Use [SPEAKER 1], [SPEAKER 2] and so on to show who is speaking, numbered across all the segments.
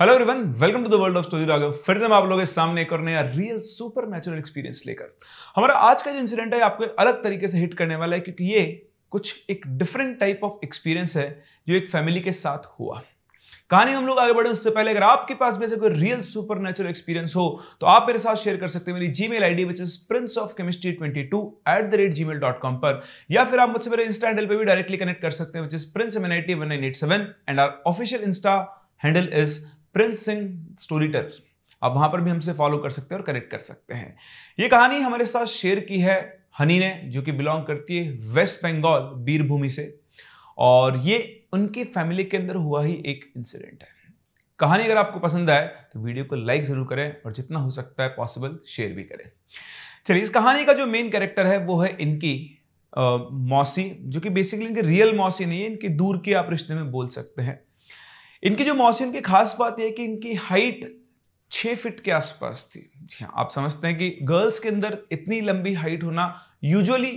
[SPEAKER 1] Hello everyone welcome to the world of story Raghav फिर से मैं आप लोगों के सामने एक और नया रियल सुपर नेचुरल एक्सपीरियंस लेकर। हमारा आज का जो इंसिडेंट है, आपको अलग तरीके से हिट करने वाला है, क्योंकि ये कुछ एक डिफरेंट टाइप ऑफ़ एक्सपीरियंस है, जो एक फैमिली के साथ हुआ। कहानी हम लोग आगे बढ़े, उससे पहले अगर आपके पास में से कोई रियल सुपर नेचुरल एक्सपीरियंस हो तो आप मेरे साथ शेयर कर सकते हैं। मेरी Gmail ID which is prince of chemistry twenty two at the rate G mail dot com पर, या फिर आप मुझसे मेरे इंस्टा हैंडल पर भी डायरेक्टली कनेक्ट कर सकते हैं which is prince M N I T one nine eight seven and our official insta handle is prince Singh story teller आप वहाँ पर भी हमसे फॉलो कर सकते हैं और कनेक्ट कर सकते हैं। ये कहानी हमारे साथ शेयर की है हनी ने जो कि बिलोंग करती है वेस्ट बंगाल बीरभूमि से। और ये उनकी फैमिली के अंदर हुआ ही एक इंसिडेंट है। कहानी अगर आपको पसंद आए तो वीडियो को लाइक ज़रूर करें और जितना हो सकता है पॉसिबल शेयर भी करें। चलिए इस कहानी का जो मेन कैरेक्टर है वो है इनकी आ, मौसी जो कि बेसिकली इनकी रियल मौसी नहीं है इनकी दूर की आप रिश्ते में बोल सकते हैं। इनकी जो मौसी, उनकी खास बात यह कि इनकी हाइट छः फिट के आसपास थी। जी हाँ आप समझते हैं कि गर्ल्स के अंदर इतनी लंबी हाइट होना यूजुअली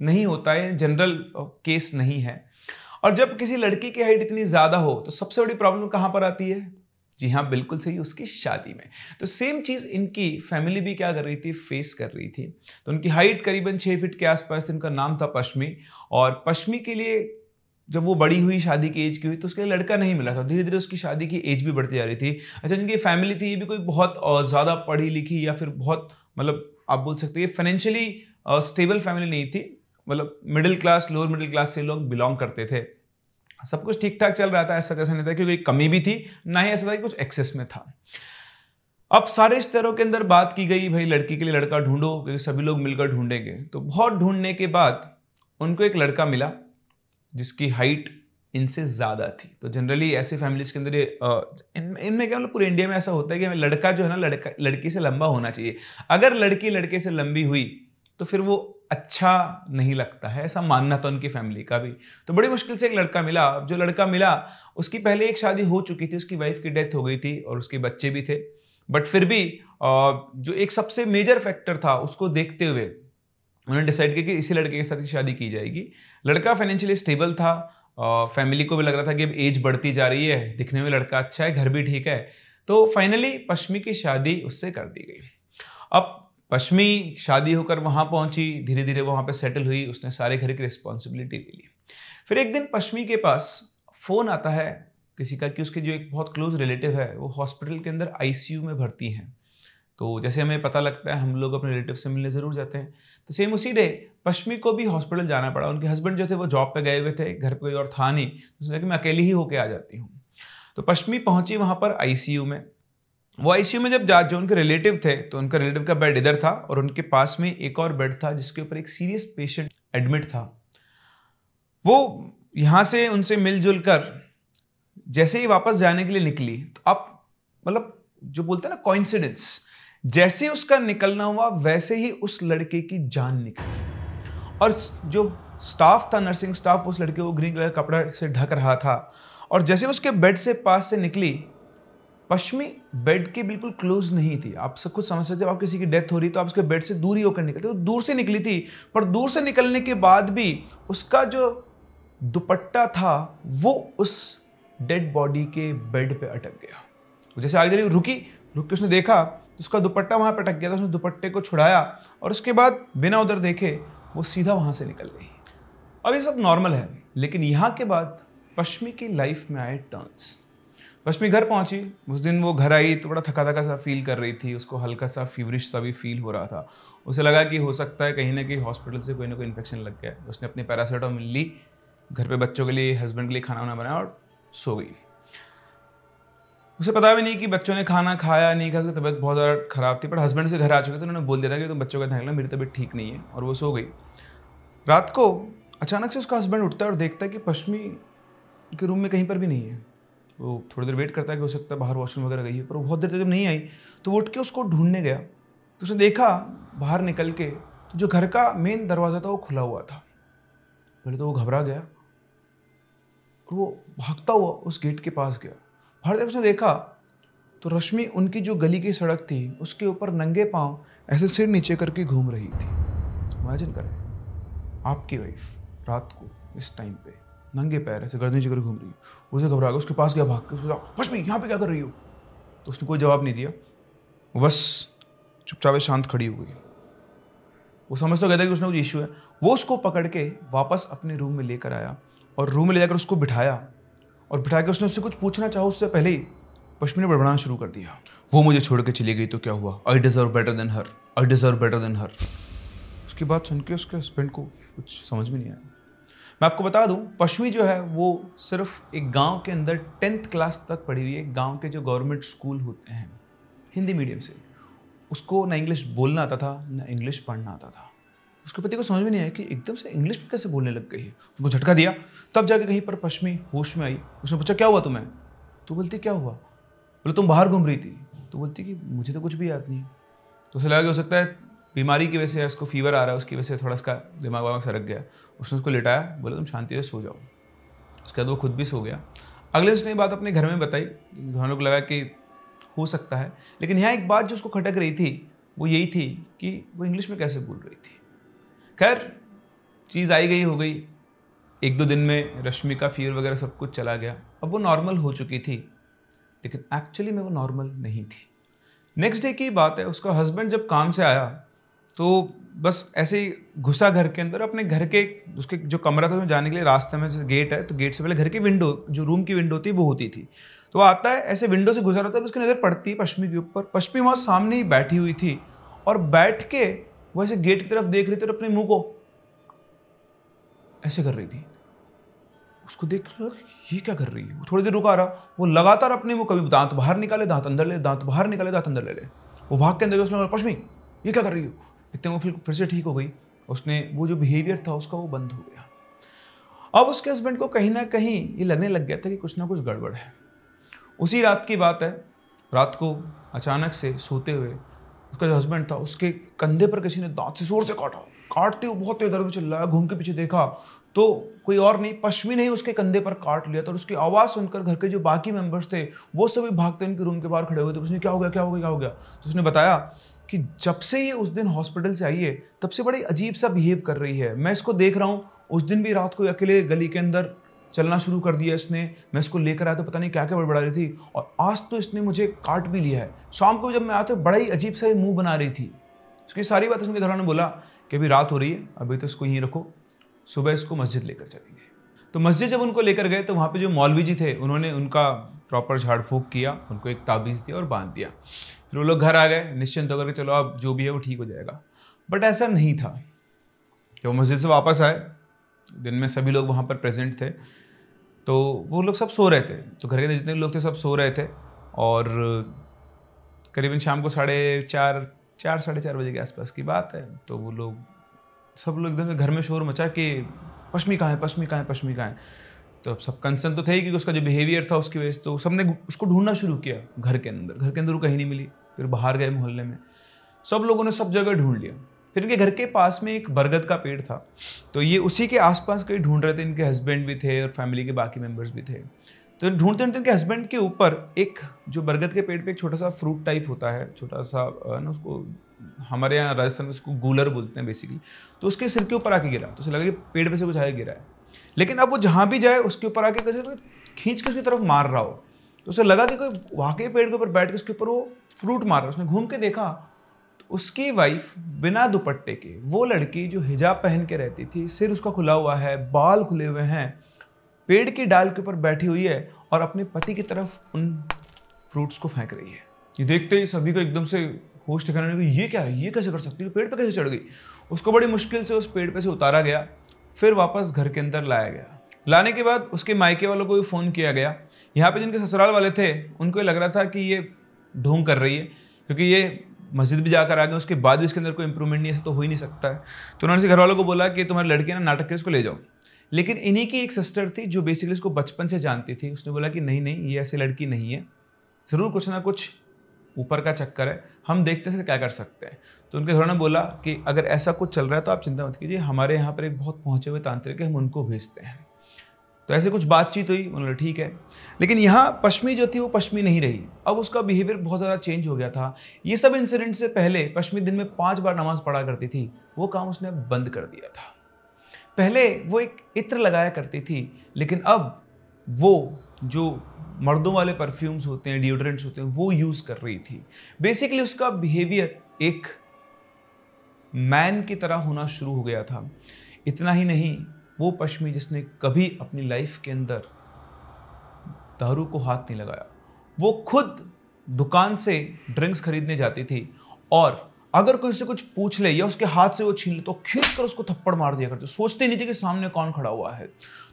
[SPEAKER 1] नहीं होता है जनरल केस नहीं है। और जब किसी लड़की की हाइट इतनी ज़्यादा हो तो सबसे बड़ी प्रॉब्लम कहाँ पर आती है? जी हाँ बिल्कुल सही, उसकी शादी में। तो सेम चीज़ इनकी फैमिली भी क्या कर रही थी? फेस कर रही थी। तो उनकी हाइट करीबन छः फिट के आसपास थी इनका नाम था पश्मी। और पश्मी के लिए जब वो बड़ी हुई, शादी की एज की हुई तो उसके लिए लड़का नहीं मिला था। धीरे धीरे उसकी शादी की एज भी बढ़ती जा रही थी। अच्छा जिनकी फैमिली थी, ये भी कोई बहुत ज़्यादा पढ़ी लिखी या फिर बहुत मतलब आप बोल सकते हैं फाइनेंशियली स्टेबल फैमिली नहीं थी। मतलब middle class lower middle class से लोग बिलोंग करते थे। सब कुछ ठीक ठाक चल रहा था, ऐसा जैसा नहीं था क्योंकि कमी भी थी, ना ही ऐसा था कि कुछ एक्सेस में था। अब सारे रिश्तेदारों के अंदर बात की गई, भाई लड़की के लिए लड़का ढूंढो, क्योंकि सभी लोग मिलकर ढूंढेंगे। तो बहुत ढूँढने के बाद उनको एक लड़का मिला जिसकी हाइट इनसे ज़्यादा थी। तो जनरली ऐसे फैमिलीज़ के अंदर ये इनमें क्या मतलब पूरे इंडिया में ऐसा होता है कि लड़का जो है ना, लड़का, लड़की से लंबा होना चाहिए। अगर लड़की लड़के से लंबी हुई तो फिर वो अच्छा नहीं लगता है, ऐसा मानना था उनकी फैमिली का भी। तो बड़ी मुश्किल से एक लड़का मिला। जो लड़का मिला, उसकी पहले एक शादी हो चुकी थी, उसकी वाइफ की डेथ हो गई थी और उसके बच्चे भी थे। बट फिर भी जो एक सबसे मेजर फैक्टर था, उसको देखते हुए उन्होंने डिसाइड किया कि इसी लड़के के साथ की शादी की जाएगी। लड़का फाइनेंशियली स्टेबल था फैमिली को भी लग रहा था कि अब एज बढ़ती जा रही है, दिखने में लड़का अच्छा है, घर भी ठीक है। तो फाइनली पश्चिमी की शादी उससे कर दी गई। अब पश्चिमी शादी होकर वहाँ पहुँची धीरे धीरे वहाँ पर सेटल हुई, उसने सारे घर की रिस्पॉन्सिबिलिटी ले ली। फिर एक दिन पश्चिमी के पास फ़ोन आता है किसी का कि उसके जो एक बहुत क्लोज रिलेटिव है, वो हॉस्पिटल के अंदर आईसीयू में भर्ती हैं। तो जैसे हमें पता लगता है, हम लोग अपने रिलेटिव से मिलने ज़रूर जाते हैं। तो सेम उसी डे पश्चिमी को भी हॉस्पिटल जाना पड़ा। उनके हस्बैंड जो थे, वो जॉब पे गए हुए थे, घर पे कोई और था नहीं। तो सोचा कि मैं अकेली ही होके आ जाती हूँ। तो पश्चिमी पहुँची वहाँ पर आईसीयू में। वो आईसीयू में जब जा, जो उनके रिलेटिव थे तो उनका रिलेटिव का बेड इधर था और उनके पास में एक और बेड था, जिसके ऊपर एक सीरियस पेशेंट एडमिट था। वो यहाँ से उनसे मिलजुल कर, जैसे ही वापस जाने के लिए निकली तो अब मतलब जो बोलते हैं ना कॉइंसिडेंस जैसे उसका निकलना हुआ, वैसे ही उस लड़के की जान निकली। और जो स्टाफ था, नर्सिंग स्टाफ, उस लड़के को ग्रीन कलर कपड़ा से ढक रहा था। और जैसे उसके बेड से पास से निकली, पश्चिमी बेड के बिल्कुल क्लोज नहीं थी। आप सब कुछ समझ सकते जब आप किसी की डेथ हो रही तो आप उसके बेड से दूर ही होकर निकलते तो दूर से निकली थी, पर दूर से निकलने के बाद भी उसका जो दुपट्टा था, वो उस डेड बॉडी के बेड पे अटक गया। जैसे आगे रुकी, रुक के उसने देखा उसका दुपट्टा वहाँ पर अटक गया था, उसने दुपट्टे को छुड़ाया और उसके बाद बिना उधर देखे वो सीधा वहाँ से निकल गई। अब ये सब नॉर्मल है, लेकिन यहाँ के बाद पश्चिमी की लाइफ में आए टर्न्स पश्चिमी घर पहुँची, उस दिन वो घर आई तो बड़ा थका थका सा फील कर रही थी, उसको हल्का सा फीवरिश सा भी फील हो रहा था। उसे लगा कि हो सकता है कहीं ना कहीं हॉस्पिटल से कोई ना कोई इन्फेक्शन लग गया। उसने अपनी पैरासीटामोल ली, घर पे बच्चों के लिए हस्बैंड के लिए खाना वाना बनाया और सो गई। उसे पता भी नहीं कि बच्चों ने खाना खाया नहीं, खाया, उसकी तबीयत बहुत ज़्यादा ख़राब थी, पर हस्बैंड से घर आ चुके थे, उन्होंने बोल दिया था कि तुम बच्चों का ध्यान रखना मेरी तबीयत ठीक नहीं है, और वो सो गई। रात को अचानक से उसका हस्बैंड उठता है और देखता है कि पश्चिमी के रूम में कहीं पर भी नहीं है। वो थोड़ी देर वेट करता है कि हो सकता है बाहर वॉशरूम वगैरह गई है, पर वो बहुत देर तक जब नहीं आई तो वो उठ के उसको ढूँढने गया। तो उसने देखा बाहर निकल के तो जो घर का मेन दरवाज़ा था वो खुला हुआ था। पहले तो वो घबरा गया वो भागता हुआ उस गेट के पास गया। हर उसने देखा। तो रश्मि उनकी जो गली की सड़क थी, उसके ऊपर नंगे पाँव ऐसे सिर नीचे करके घूम रही थी। इमेजिन करें, आपकी वाइफ रात को इस टाइम पे नंगे पैर ऐसे गर्दन नीचे घूम रही है। उसे घबरा गया उसके पास गया, भाग के उसको रश्मि, यहाँ पे क्या कर रही हो? तो उसने कोई जवाब नहीं दिया। बस चुपचाप शांत खड़ी हो गई वो समझ तो गया था कि उसने कुछ इशू है। वो उसको पकड़ के वापस अपने रूम में लेकर आया और रूम में ले जाकर उसको बिठाया। और बिठा के उसने उससे कुछ पूछना चाहो, उससे पहले ही पश्मी ने बड़बड़ाना शुरू कर दिया। वो मुझे छोड़ के चली गई तो क्या हुआ? I deserve better than her I deserve better than her उसकी बात सुन के उसके हस्बैंड को कुछ समझ में नहीं आया। मैं आपको बता दूँ, पश्चिमी जो है, वो सिर्फ़ एक गाँव के अंदर टेंथ क्लास तक पढ़ी हुई है। गाँव के जो गवर्नमेंट स्कूल होते हैं, हिंदी मीडियम से, उसको ना इंग्लिश बोलना आता था, ना इंग्लिश पढ़ना आता था। उसके पति को समझ में नहीं आया कि एकदम से इंग्लिश में कैसे बोलने लग गई है। उनको झटका दिया, तब जाके कहीं पर पश्चिमी होश में आई। उसने पूछा, क्या हुआ तुम्हें? तो बोलती, क्या हुआ? बोले, तुम बाहर घूम रही थी। तो बोलती कि, मुझे तो कुछ भी याद नहीं है। तो उसे लगा कि हो सकता है बीमारी की वजह से उसको फीवर आ रहा है, उसकी वजह से थोड़ा उसका दिमाग वाग सरक गया। उसने उसको लिटाया, बोले, तुम शांति से सो जाओ। उसके बाद वो खुद भी सो गया। अगले उसने बात अपने घर में बताई। घर को लगा कि हो सकता है। लेकिन यहाँ एक बात जो उसको खटक रही थी, वो यही थी कि वो इंग्लिश में कैसे बोल रही थी। खैर, चीज़ आई गई, हो गई। एक दो दिन में रश्मि का फीवर वगैरह सब कुछ चला गया। अब वो नॉर्मल हो चुकी थी, लेकिन एक्चुअली में वो नॉर्मल नहीं थी। नेक्स्ट डे की बात है, उसका हस्बैंड जब काम से आया तो बस ऐसे ही घुसा घर के अंदर, अपने घर के, उसके जो कमरा था, उसमें जाने के लिए रास्ते में गेट है तो गेट से पहले घर की विंडो जो रूम की विंडो थी, वो होती थी। तो आता है, ऐसे विंडो से घुसा रहता है उसकी नज़र पड़ती है पश्चिमी के ऊपर। पश्चिमी वहाँ सामने ही बैठी हुई थी और बैठ के वो ऐसे गेट की तरफ़ देख रही थी और अपने मुँह को ऐसे कर रही थी। उसको देख ये क्या कर रही है? वो थोड़ी देर रुका रहा। वो लगातार अपने वो कभी दांत बाहर निकाले, दांत अंदर ले, दांत बाहर निकाले, दांत अंदर ले ले। वो भाग के अंदर उसने पश्चिमी, ये क्या कर रही हो? इतने वो फिर फिर से ठीक हो गई। उसने, वो जो बिहेवियर था उसका वो बंद हो गया। अब उसके हस्बैंड को कहीं ना कहीं ये लगने लग गया था कि कुछ ना कुछ गड़बड़ है। उसी रात की बात है। रात को अचानक से सोते हुए उसका जो हस्बैंड था, उसके कंधे पर किसी ने दांत से ज़ोर से काटा। काटते हुए बहुत तेज दर्द चल रहा है घूम के पीछे देखा तो कोई और नहीं पश्मी ने उसके कंधे पर काट लिया था और उसकी आवाज़ सुनकर घर के जो बाकी मेंबर्स थे, वो सभी भागते उनके रूम के बाहर खड़े हुए थे, उसने क्या हो गया, क्या हो गया, क्या हो गया? तो उसने बताया कि जब से ये उस दिन हॉस्पिटल से आई है, तब से बड़ी अजीब सा बिहेव कर रही है। मैं इसको देख रहा हूँ, उस दिन भी रात को अकेले गली के अंदर चलना शुरू कर दिया इसने। मैं इसको लेकर आया तो पता नहीं क्या क्या बड़बड़ा रही थी। और आज तो इसने मुझे काट भी लिया है। शाम को जब मैं आया तो बड़ा ही अजीब सा मुँह बना रही थी। उसकी सारी बात उसके घर ने बोला कि अभी रात हो रही है, अभी तो इसको यहीं रखो। सुबह इसको मस्जिद लेकर चलेंगे। तो मस्जिद जब उनको लेकर गए तो वहाँ पे जो मौलवी जी थे, उन्होंने उनका प्रॉपर झाड़ फूक किया, उनको एक ताबीज़ दिया और बाँध दिया। फिर वो लोग घर आ गए, निश्चिंत होकर चलो अब जो भी है वो ठीक हो जाएगा। बट ऐसा नहीं था कि वो मस्जिद से वापस आए। दिन में सभी लोग वहाँ पर प्रेजेंट थे। तो वो लोग सब सो रहे थे। तो घर के जितने लोग थे सब सो रहे थे और करीबन शाम को साढ़े चार चार, साढ़े चार बजे के आसपास की बात है। तो वो लोग, सब लोग एकदम घर में शोर मचा कि पश्मी कहाँ है पश्मी कहाँ है पश्मी कहाँ है? तो अब सब कंसर्न तो थे ही क्योंकि उसका जो बिहेवियर था उसकी वजह से तो सबने उसको ढूंढना शुरू किया घर के अंदर। घर के अंदर वो कहीं नहीं मिली, फिर बाहर गए मोहल्ले में। सब लोगों ने सब जगह ढूंढ लिया। फिर इनके घर के पास में एक बरगद का पेड़ था। तो ये उसी के आसपास कहीं ढूंढ रहे थे, इनके हस्बैंड भी थे और फैमिली के बाकी मेंबर्स भी थे। तो ढूंढते ढूंढते इनके हस्बैंड के ऊपर एक जो बरगद के पेड़ पे एक छोटा सा फ्रूट टाइप होता है, छोटा सा ना उसको, हमारे यहाँ राजस्थान में उसको गूलर बोलते हैं बेसिकली तो उसके सिर के ऊपर आके गिरा। तो उसे लगा कि पेड़ पे से कुछ आगे गिरा है। लेकिन अब वो जहाँ भी जाए, उसके ऊपर आके कैसे खींच के उसकी तरफ़ मार रहा हो। तो उसे लगा कि कोई वाकई पेड़ के ऊपर बैठ के उसके ऊपर वो फ्रूट मार रहा है। उसने घूम के देखा उसकी वाइफ बिना दुपट्टे के, वो लड़की जो हिजाब पहन के रहती थी, सिर उसका खुला हुआ है, बाल खुले हुए हैं, पेड़ की डाल के ऊपर बैठी हुई है और अपने पति की तरफ़ उन फ्रूट्स को फेंक रही है। ये देखते ही सभी को एकदम से होश ठिकाने लगी, ये क्या है? ये कैसे कर सकती है? पेड़ पे कैसे चढ़ गई? उसको बड़ी मुश्किल से उस पेड़ पे से उतारा गया, फिर वापस घर के अंदर लाया गया। लाने के बाद उसके मायके वालों को भी फ़ोन किया गया। यहाँ पे जिनके ससुराल वाले थे, उनको लग रहा था कि ये ढोंग कर रही है, क्योंकि ये मस्जिद भी जाकर आ गए, उसके बाद भी इसके अंदर कोई इंप्रूवमेंट नहीं ऐसा तो हो ही नहीं सकता है। तो उन्होंने घर वालों को बोला कि तुम्हारे लड़के ना नाटक के इसको ले जाओ। लेकिन इन्हीं की एक सिस्टर थी जो बेसिकली इसको बचपन से जानती थी, उसने बोला कि नहीं नहीं, ये ऐसी लड़की नहीं है। ज़रूर कुछ ना कुछ ऊपर का चक्कर है, हम देखते हैं क्या कर सकते हैं। तो उनके घरों ने बोला कि अगर ऐसा कुछ चल रहा है तो आप चिंता मत कीजिए, हमारे यहाँ पर एक बहुत पहुँचे हुए तांत्रिक है, हम उनको भेजते हैं। तो ऐसे कुछ बातचीत हुई, उन्होंने ठीक है। लेकिन यहाँ पश्चिमी जो थी, वो पश्चिमी नहीं रही। अब उसका बिहेवियर बहुत ज़्यादा चेंज हो गया था। ये सब इंसिडेंट से पहले पश्चिमी दिन में पाँच बार नमाज़ पढ़ा करती थी, वो काम उसने बंद कर दिया था। पहले वो एक इत्र लगाया करती थी, लेकिन अब वो जो मर्दों वाले परफ्यूम्स होते हैं डिओड्रेंट्स होते हैं, वो यूज़ कर रही थी। बेसिकली उसका बिहेवियर एक मैन की तरह होना शुरू हो गया था। इतना ही नहीं वो पश्चिमी जिसने कभी अपनी लाइफ के अंदर दारू को हाथ नहीं लगाया, वो खुद दुकान से ड्रिंक्स खरीदने जाती थी और अगर कोई उससे कुछ पूछ ले या उसके हाथ से वो छीन ले तो खींच कर उसको थप्पड़ मार दिया करते। सोचते नहीं थे कि सामने कौन खड़ा हुआ है।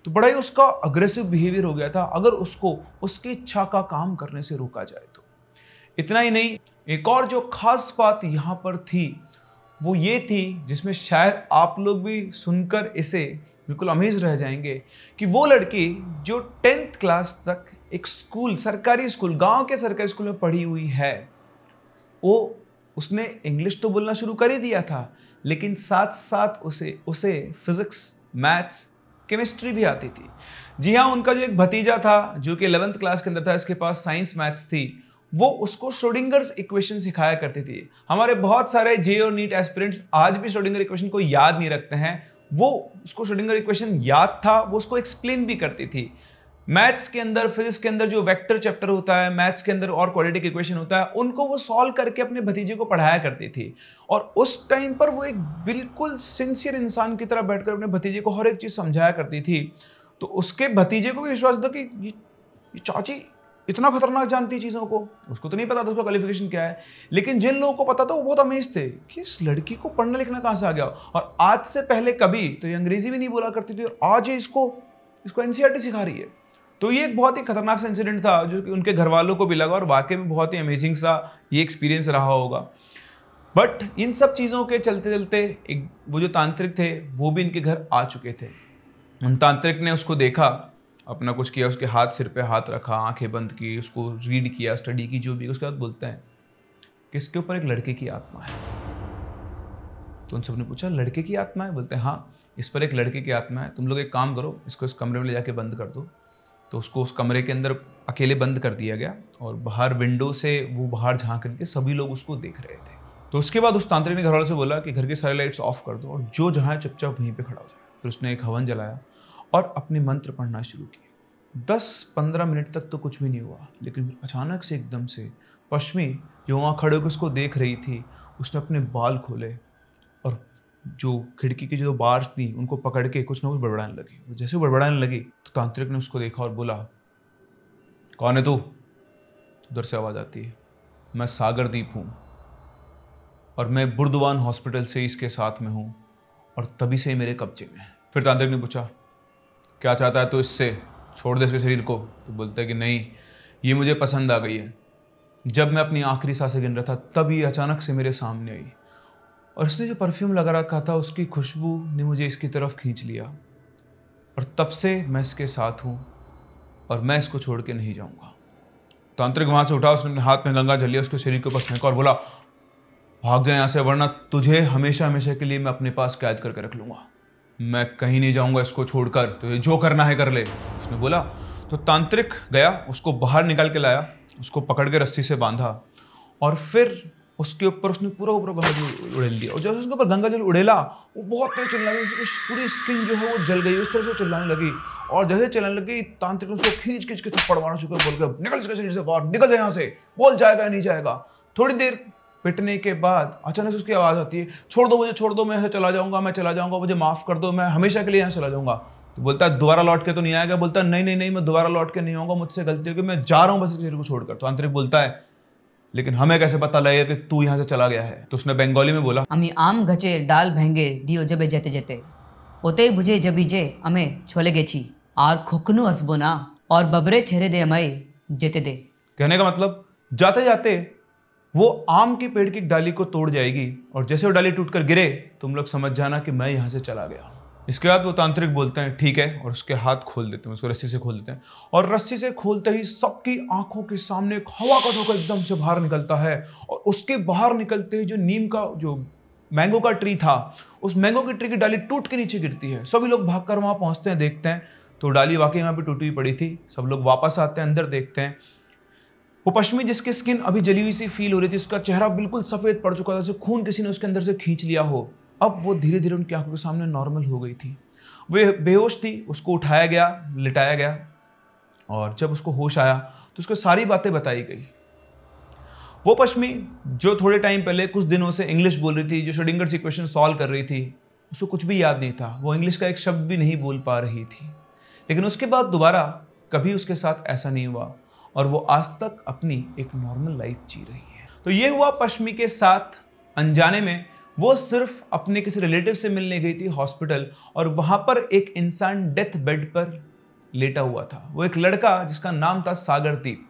[SPEAKER 1] तो बड़ा ही उसका अग्रेसिव बिहेवियर हो गया था, अगर उसको उसकी इच्छा का काम करने से रोका जाए तो। इतना ही नहीं, एक और जो खास बात यहाँ पर थी, वो ये थी जिसमें शायद आप लोग भी सुनकर इसे बिल्कुल अमेज रह जाएँगे कि वो लड़की जो टेंथ क्लास तक एक स्कूल सरकारी स्कूल गाँव के सरकारी स्कूल में पढ़ी हुई है, वो उसने इंग्लिश तो बोलना शुरू कर ही दिया था, लेकिन साथ साथ उसे उसे फिजिक्स मैथ्स केमिस्ट्री भी आती थी। जी हाँ उनका जो एक भतीजा था, जो कि इलेवंथ क्लास के अंदर था, इसके पास साइंस मैथ्स थी, वो उसको श्रोडिंगर्स इक्वेशन सिखाया करती थी। हमारे बहुत सारे जे और नीट एस्पिरेंट्स आज भी श्रोडिंगर इक्वेशन को याद नहीं रखते हैं वो उसको श्रोडिंगर इक्वेशन याद था, वो उसको एक्सप्लेन भी करती थी। मैथ्स के अंदर फिजिक्स के अंदर जो वेक्टर चैप्टर होता है मैथ्स के अंदर और क्वाड्रेटिक इक्वेशन होता है, उनको वो सॉल्व करके अपने भतीजे को पढ़ाया करती थी। और उस टाइम पर वो एक बिल्कुल सिंसियर इंसान की तरह बैठकर अपने भतीजे को हर एक चीज़ समझाया करती थी। तो उसके भतीजे को भी विश्वास था कि ये चाची इतना खतरनाक जानती चीज़ों को। उसको तो नहीं पता था उसका क्वालिफिकेशन क्या है। लेकिन जिन लोगों को पता था, वो बहुत अमेज थे कि इस लड़की को पढ़ना लिखना कहाँ से आ गया। और आज से पहले कभी तो ये अंग्रेज़ी भी नहीं बोला करती थी और आज ही इसको इसको एनसीआरटी सिखा रही है। तो ये एक बहुत ही खतरनाक सा इंसिडेंट था, जो कि उनके घर वालों को भी लगा और वाकई में बहुत ही अमेजिंग सा ये एक्सपीरियंस रहा होगा। बट इन सब चीज़ों के चलते चलते एक, वो जो तांत्रिक थे, वो भी इनके घर आ चुके थे। उन तांत्रिक ने उसको देखा अपना कुछ किया, उसके हाथ सिर पे हाथ रखा, आँखें बंद की, उसको रीड किया स्टडी की, जो भी, उसके बाद बोलते हैं कि इसके ऊपर एक लड़के की आत्मा है? तो उन सबने पूछा, लड़के की आत्मा है? बोलते हैं हाँ इस पर एक लड़के की आत्मा है। तुम लोग एक काम करो, इसको इस कमरे में ले जाके बंद कर दो। तो उसको उस कमरे के अंदर अकेले बंद कर दिया गया और बाहर विंडो से वो बाहर झाँक रही थी, सभी लोग उसको देख रहे थे। तो उसके बाद उस तांत्रिक ने घर वालों से बोला कि, घर के सारे लाइट्स ऑफ़ कर दो और जो जहाँ चुपचाप वहीं पर खड़ा हो जाए। फिर उसने एक हवन जलाया। और अपने मंत्र पढ़ना शुरू किए। दस पंद्रह मिनट तक तो कुछ भी नहीं हुआ, लेकिन अचानक से एकदम से पश्चिमी जो वहाँ खड़े होकर उसको देख रही थी, उसने अपने बाल खोले और जो खिड़की की जो बार्स थी, उनको पकड़ के कुछ ना कुछ बड़बड़ाने लगी। जैसे बड़बड़ाने लगी तो तांत्रिक ने उसको देखा और बोला, कौन है तू? उधर से आवाज़ आती है, मैं सागरदीप हूँ और मैं बुर्दवान हॉस्पिटल से इसके साथ में हूँ और तभी से मेरे कब्जे में फिर तांत्रिक ने पूछा क्या चाहता है तो इससे? छोड़ दे इसके शरीर को। तो बोलता है कि नहीं, ये मुझे पसंद आ गई है। जब मैं अपनी आखिरी साँसें गिन रहा था तब ये अचानक से मेरे सामने आई। और उसने जो परफ्यूम लगा रखा था, उसकी खुशबू ने मुझे इसकी तरफ़ खींच लिया। और तब से मैं इसके साथ हूँ और मैं इसको छोड़ के नहीं जाऊँगा। तांत्रिक वहाँ से उठा, उसने हाथ में गंगा जलिया उसके शरीर के ऊपर फेंका और बोला, भाग जाए यहाँ से, वरना तुझे हमेशा हमेशा के लिए मैं अपने पास कैद करके रख लूँगा। मैं कहीं नहीं जाऊँगा इसको छोड़कर तो ये जो करना है कर ले। उसने बोला तो तांत्रिक गया, उसको बाहर निकाल के लाया, उसको पकड़ के रस्सी से बांधा, और फिर उसके ऊपर उसने पूरा ऊपर गंगा जल उड़ेल दिया। और जैसे उसके ऊपर गंगा जल उड़ेला, वो बहुत तेज चलने लगी, उसकी पूरी स्किन जो है वो जल गई, उस तरह से चिल्लाने लगी। और जैसे चलने लगी, तांत्रिक उसको खींच खींच के थप्पड़ मारना शुरू बोल के, निकल इसके शरीर से बाहर, निकल जाए यहाँ से, बोल जाएगा नहीं जाएगा? थोड़ी देर पिटने के बाद अचानक से उसकी आवाज़ आती है छोड़ दो मुझे छोड़ दो मैं चला जाऊँगा मैं चला जाऊँगा मुझे माफ़ कर दो मैं हमेशा के लिए यहाँ चला जाऊँगा। तो बोलता है दोबारा लौट के तो नहीं आएगा। बोलता है नहीं नहीं नहीं मैं दोबारा लौट के नहीं आऊँगा मुझसे गलती होगी मैं जा रहा हूँ बस तेरे को छोड़कर। तो आंतरिक बोलता है लेकिन हमें कैसे पता लगेगा कि तू यहाँ से चला गया है? तो उसने बंगाली में बोला
[SPEAKER 2] हमें आम घचे डाल भेंगे दियो जबे जेते जेते। ओते बुझे जबीजे हमें छोले गेछी और खोखनू हसबो ना और बबरे छेरे दे हमें जेते दे।
[SPEAKER 1] कहने का मतलब जाते जाते वो आम की पेड़ की डाली को तोड़ जाएगी और जैसे वो डाली टूटकर गिरे, तुम लोग समझ जाना कि मैं यहाँ से चला गया। इसके बाद वो तांत्रिक बोलते हैं, ठीक है, और उसके हाथ खोल देते हैं, उसको रस्सी से खोल देते हैं। और रस्सी से खोलते ही सबकी आँखों के सामने एक हवा का झोंका एकदम से बाहर निकलता है। और उसके बाहर निकलते ही जो नीम का, जो मैंगो का ट्री था, उस मैंगो की ट्री की डाली टूट के नीचे गिरती है। सभी लोग भागकर वहाँ पहुँचते हैं, देखते हैं। तो डाली वाकई वहाँ पर टूटी हुई पड़ी थी। सब लोग वापस आते हैं, अंदर देखते हैं। वो पश्चिमी जिसकी स्किन अभी जली हुई सी फील हो रही थी, उसका चेहरा बिल्कुल सफ़ेद पड़ चुका था जैसे खून किसी ने उसके अंदर से खींच लिया हो। अब वो धीरे धीरे उनकी आँखों के सामने नॉर्मल हो गई थी। वे बेहोश थी, उसको उठाया गया, लिटाया गया और जब उसको होश आया तो उसको सारी बातें बताई गई। वो पश्चिमी, जो थोड़े टाइम पहले, कुछ दिनों से इंग्लिश बोल रही थी, जो शोडिंगर से क्वेश्चन सॉल्व कर रही थी उसको कुछ भी याद नहीं था। वो इंग्लिश का एक शब्द भी नहीं बोल पा रही थी। लेकिन उसके बाद दोबारा कभी उसके साथ ऐसा नहीं हुआ। और वो आज तक अपनी एक नॉर्मल लाइफ जी रही है। तो ये हुआ पश्चिमी के साथ अनजाने में। वो सिर्फ़ अपने किसी रिलेटिव से मिलने गई थी हॉस्पिटल और वहाँ पर एक इंसान डेथ बेड पर लेटा हुआ था। वो एक लड़का जिसका नाम था सागरदीप।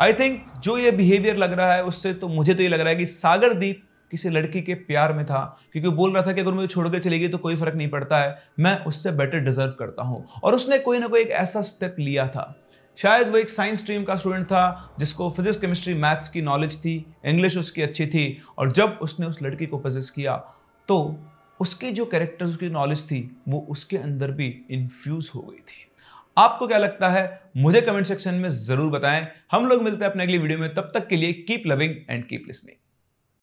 [SPEAKER 1] आई थिंक जो ये बिहेवियर लग रहा है उससे तो मुझे तो ये लग रहा है कि सागरदीप किसी लड़की के प्यार में था, क्योंकि बोल रहा था कि अगर मुझे छोड़कर चली गई तो कोई फ़र्क नहीं पड़ता है, मैं उससे बेटर डिजर्व करता हूँ। और उसने कोई ना कोई एक ऐसा स्टेप लिया था। शायद वो एक साइंस स्ट्रीम का स्टूडेंट था, जिसको फिजिक्स केमिस्ट्री मैथ्स की नॉलेज थी इंग्लिश उसकी अच्छी थी, और जब उसने उस लड़की को पजेस किया तो उसकी जो कैरेक्टर्स उसकी नॉलेज थी, वो उसके अंदर भी इन्फ्यूज हो गई थी। आपको क्या लगता है? मुझे कमेंट सेक्शन में ज़रूर बताएँ। हम लोग मिलते हैं अपने अगली वीडियो में। तब तक के लिए keep loving and keep listening